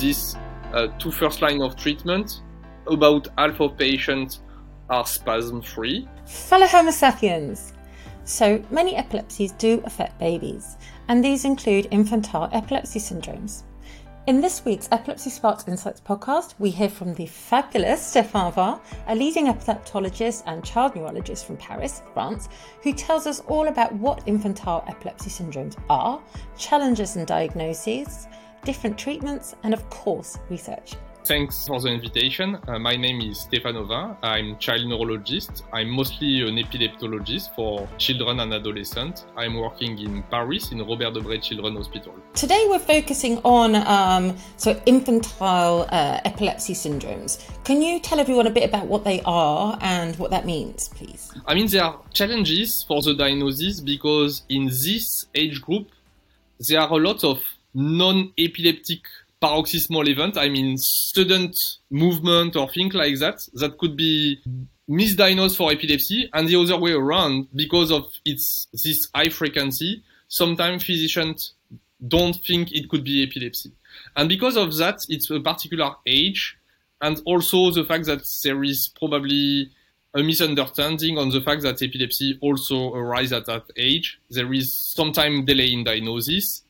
this uh, two first line of treatment, about half of patients are spasm free. Fellow Homo sapiens. So many epilepsies do affect babies, and these include infantile epilepsy syndromes. In this week's Epilepsy Sparks Insights podcast, we hear from the fabulous Stéphane Auvin, a leading epileptologist and child neurologist from Paris, France, who tells us all about what infantile epilepsy syndromes are, challenges and diagnoses, different treatments, and of course, research. Thanks for the invitation. Uh, my name is Stéphane Auvin. I'm a child neurologist. I'm mostly an epileptologist for children and adolescents. I'm working in Paris in Robert Debré Children's Hospital. Today we're focusing on um, so infantile uh, epilepsy syndromes. Can you tell everyone a bit about what they are and what that means, please? I mean, there are challenges for the diagnosis because in this age group, there are a lot of non-epileptic paroxysmal event, I mean sudden movement or things like that, that could be misdiagnosed for epilepsy, and the other way around, because of its this high frequency, sometimes physicians don't think it could be epilepsy. And because of that, it's a particular age, and also the fact that there is probably a misunderstanding on the fact that epilepsy also arises at that age. There is sometimes delay in diagnosis.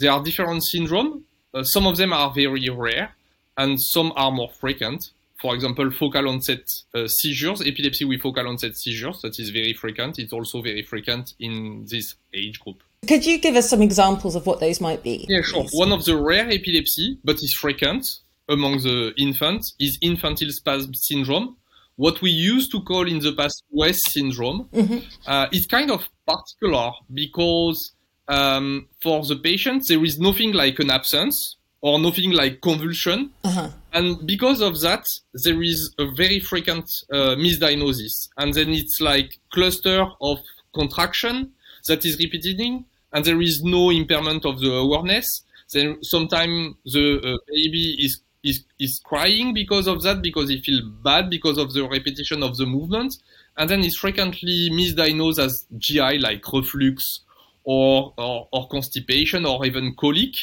There are different syndromes uh, some of them are very rare and some are more frequent. For example, focal onset uh, seizures, epilepsy with focal onset seizures, that is very frequent. It's also very frequent in this age group. Could you give us some examples of what those might be? Yeah, sure. Please? One of the rare epilepsy, but is frequent among the infants, is infantile spasm syndrome. What we used to call in the past West syndrome. Mm-hmm. Uh, it's kind of particular because um, for the patient, there is nothing like an absence or nothing like convulsion. Uh-huh. And because of that, there is a very frequent uh, misdiagnosis. And then it's like cluster of contraction that is repeating, and there is no impairment of the awareness. Then sometimes the uh, baby is, is, is crying because of that, because he feels bad because of the repetition of the movement. And then it's frequently misdiagnosed as GI, like reflux or, or, or constipation or even colic.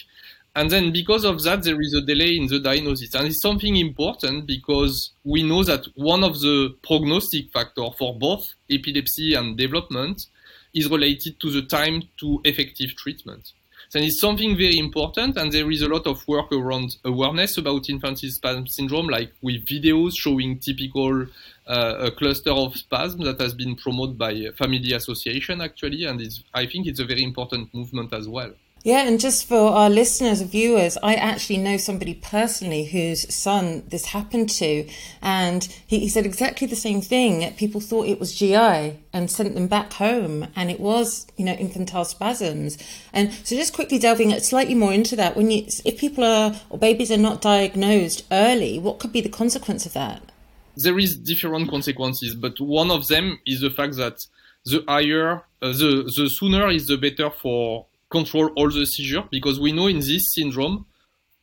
And then because of that, there is a delay in the diagnosis. And it's something important because we know that one of the prognostic factors for both epilepsy and development is related to the time to effective treatment. Then it's something very important, and there is a lot of work around awareness about infantile spasm syndrome, like with videos showing typical Uh, a cluster of spasm that has been promoted by Family Association actually, and I think it's a very important movement as well. Yeah, and just for our listeners, viewers, I actually know somebody personally whose son this happened to, and he, he, said exactly the same thing. People thought it was GI and sent them back home, and it was, you know, infantile spasms. And so, just quickly delving slightly more into that, when you, if people are or babies are not diagnosed early, what could be the consequence of that? There is different consequences, but one of them is the fact that the higher, uh, the, the sooner is the better for control all the seizure, because we know in this syndrome,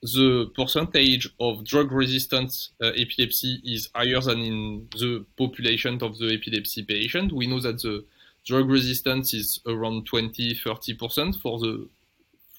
the percentage of drug resistant uh, epilepsy is higher than in the population of the epilepsy patient. We know that the drug resistance is around 20 30% for the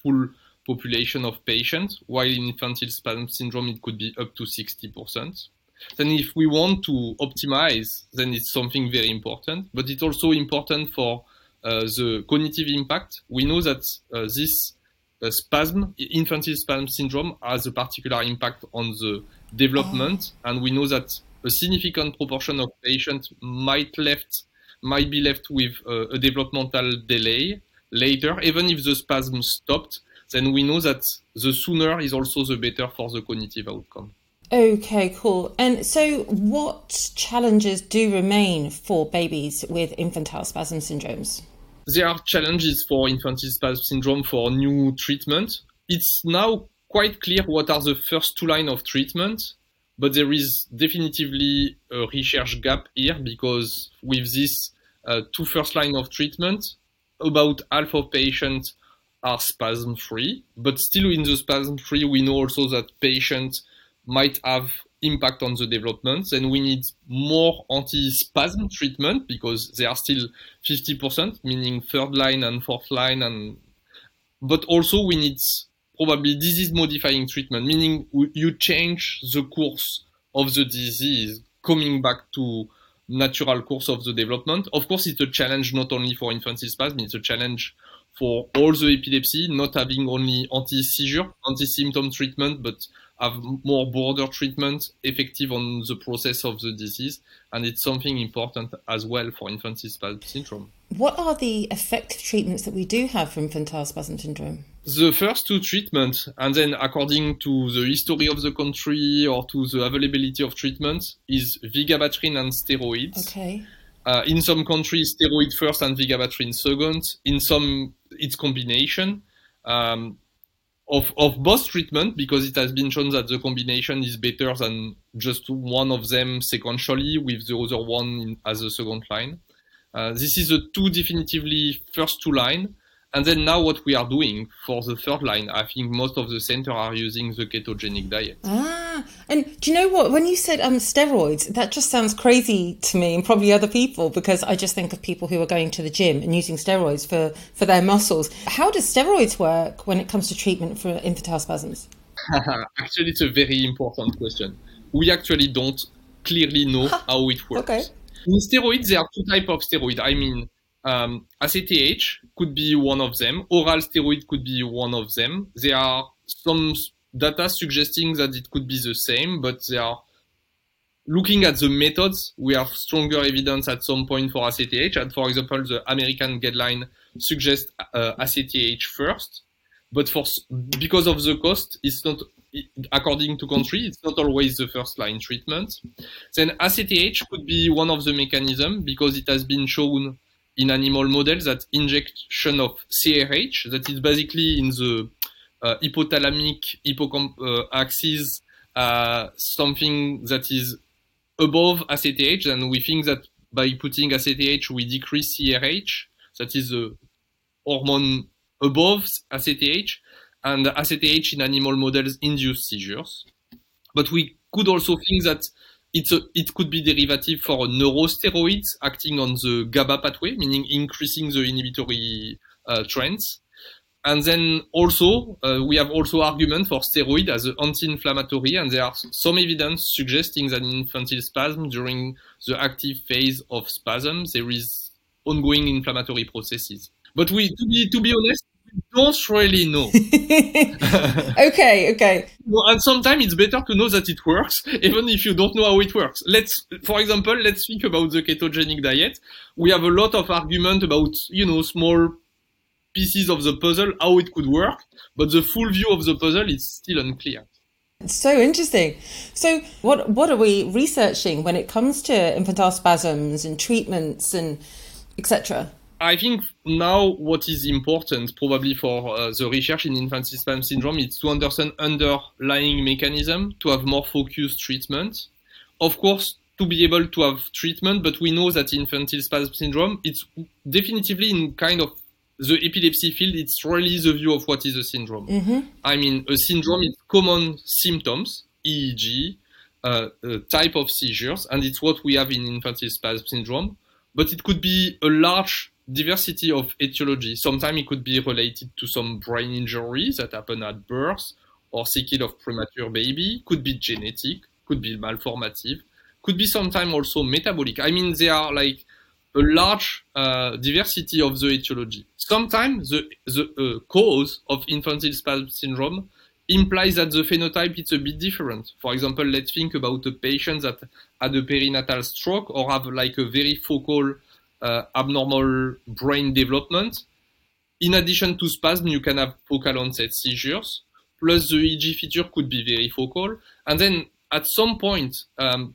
full population of patients, while in infantile spasm syndrome it could be up to 60% then if we want to optimize, then it's something very important. But it's also important for uh, the cognitive impact. We know that uh, this uh, spasm, infantile spasm syndrome, has a particular impact on the development, oh. and we know that a significant proportion of patients might left might be left with uh, a developmental delay later, even if the spasm stopped. Then we know that the sooner is also the better for the cognitive outcome. Okay, cool. And so, what challenges do remain for babies with infantile spasm syndromes? There are challenges for infantile spasm syndrome for new treatment. It's now quite clear what are the first two lines of treatment, but there is definitively a research gap here because with this uh, two first line of treatment, about half of patients are spasm free, but still in the spasm free, we know also that patients might have impact on the development. Then we need more anti-spasm treatment because they are still 50%, meaning third line and fourth line. And but also we need probably disease modifying treatment, meaning you change the course of the disease, coming back to natural course of the development. Of course, it's a challenge not only for infantile spasm, it's a challenge for all the epilepsy, not having only anti-seizure, anti-symptom treatment, but have more border treatment effective on the process of the disease. And it's something important as well for infantile spasm syndrome. What are the effective treatments that we do have for infantile spasm syndrome? The first two treatments, and then according to the history of the country or to the availability of treatments, is vigabatrin and steroids. Okay. Uh, in some countries, steroid first and vigabatrin second. In some, it's combination. Um, of, of both treatment because it has been shown that the combination is better than just one of them sequentially with the other one in, as a second line. Uh, this is the two definitively first two line. And then now what we are doing for the third line, I think most of the center are using the ketogenic diet. Ah, and do you know what? When you said um, steroids, that just sounds crazy to me and probably other people because I just think of people who are going to the gym and using steroids for, for their muscles. How does steroids work when it comes to treatment for infantile spasms? actually, it's a very important question. We actually don't clearly know how it works. Okay. In steroids, there are two types of steroids. I mean, um, ACTH could be one of them. Oral steroid could be one of them. There are some data suggesting that it could be the same, but they are looking at the methods. We have stronger evidence at some point for ACTH. And for example, the American guideline suggests uh, ACTH first, but for because of the cost, it's not according to country, it's not always the first line treatment. Then ACTH could be one of the mechanism because it has been shown in animal models that injection of CRH, that is basically in the uh, hypothalamic hippocamp uh, axis, uh, something that is above ACTH, and we think that by putting ACTH, we decrease CRH, that is the hormone above ACTH, and ACTH in animal models induce seizures. But we could also think that it's a, it could be derivative for neurosteroids acting on the GABA pathway, meaning increasing the inhibitory uh, trends. And then also, uh, we have also argument for steroid as an anti-inflammatory, and there are some evidence suggesting that in infantile spasm, during the active phase of spasm, there is ongoing inflammatory processes. But we, to be, to be honest, don't really know. okay, okay. Well, and sometimes it's better to know that it works, even if you don't know how it works. Let's, for example, let's think about the ketogenic diet. We have a lot of argument about, you know, small pieces of the puzzle, how it could work, but the full view of the puzzle is still unclear. so interesting. So, what what are we researching when it comes to infantile spasms and treatments and etc.? I think now what is important probably for uh, the research in infantile spasm syndrome is to understand underlying mechanism to have more focused treatment. Of course, to be able to have treatment, but we know that infantile spasm syndrome, it's definitively in kind of the epilepsy field, it's really the view of what is a syndrome. Mm-hmm. I mean, a syndrome is common symptoms, EEG, uh, type of seizures, and it's what we have in infantile spasm syndrome. But it could be a large diversity of etiology. Sometimes it could be related to some brain injuries that happen at birth or sickle of premature baby, could be genetic, could be malformative, could be sometimes also metabolic. I mean, there are like a large uh, diversity of the etiology. Sometimes the, the uh, cause of infantile spasm syndrome implies that the phenotype is a bit different. For example, let's think about a patient that had a perinatal stroke or have like a very focal uh, abnormal brain development. In addition to spasm, you can have focal onset seizures. Plus, the EEG feature could be very focal. And then at some point, um,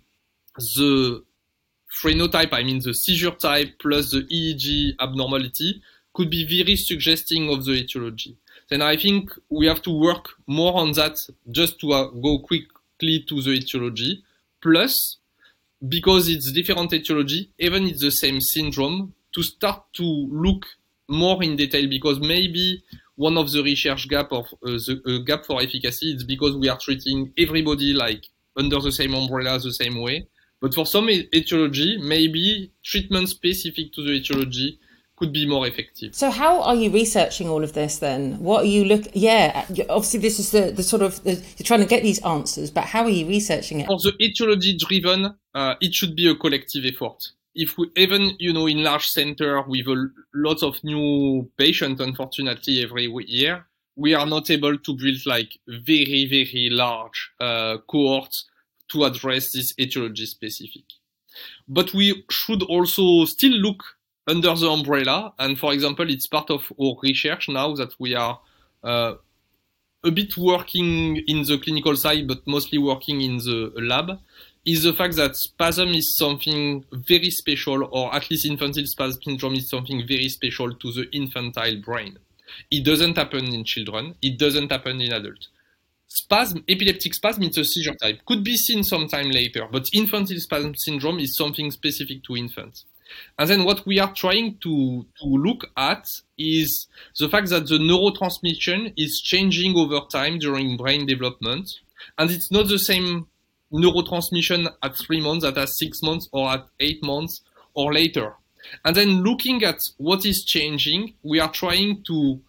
the phenotype, I mean the seizure type plus the EEG abnormality, could be very suggesting of the etiology. Then I think we have to work more on that just to uh, go quickly to the etiology. Plus, because it's different etiology, even it's the same syndrome, to start to look more in detail because maybe one of the research gap of uh, the uh, gap for efficacy is because we are treating everybody like under the same umbrella the same way. But for some etiology, maybe treatment specific to the etiology could be more effective. So how are you researching all of this then? What are you look? Yeah, obviously this is the, the sort of the, you're trying to get these answers, but how are you researching it? For the etiology driven, uh, it should be a collective effort. If we even you know in large center with a lot of new patients, unfortunately every year, we are not able to build like very very large uh, cohorts to address this etiology specific. But we should also still look under the umbrella. And for example, it's part of our research now that we are uh, a bit working in the clinical side, but mostly working in the lab, is the fact that spasm is something very special, or at least infantile spasm syndrome is something very special to the infantile brain. It doesn't happen in children. It doesn't happen in adults. Spasm, epileptic spasm, it's a seizure type. Could be seen sometime later, but infantile spasm syndrome is something specific to infants. And then what we are trying to, to look at is the fact that the neurotransmission is changing over time during brain development. And it's not the same neurotransmission at three months, at six months, or at eight months, or later. And then looking at what is changing, we are trying to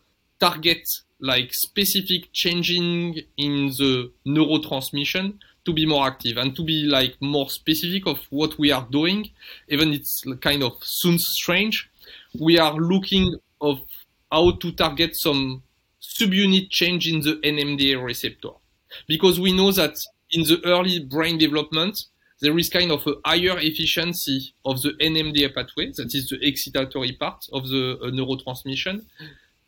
target like specific changing in the neurotransmission to be more active and to be like more specific of what we are doing. Even it's kind of sounds strange. We are looking of how to target some subunit change in the NMDA receptor. Because we know that in the early brain development there is kind of a higher efficiency of the NMDA pathway that is the excitatory part of the uh, neurotransmission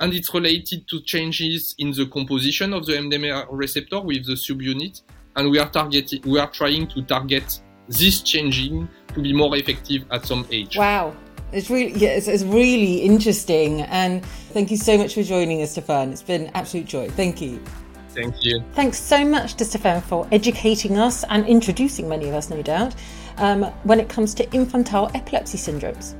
and it's related to changes in the composition of the NMDA receptor with the subunit and we are targeting, we are trying to target this changing to be more effective at some age. Wow. It's really, yeah, it's, it's really interesting. And thank you so much for joining us, Stefan. It's been absolute joy. Thank you. Thank you. Thanks so much to Stefan for educating us and introducing many of us, no doubt, um, when it comes to infantile epilepsy syndromes.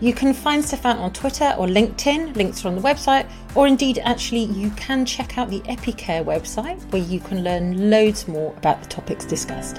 You can find Stefan on Twitter or LinkedIn, links are on the website, or indeed, actually, you can check out the EpiCare website where you can learn loads more about the topics discussed.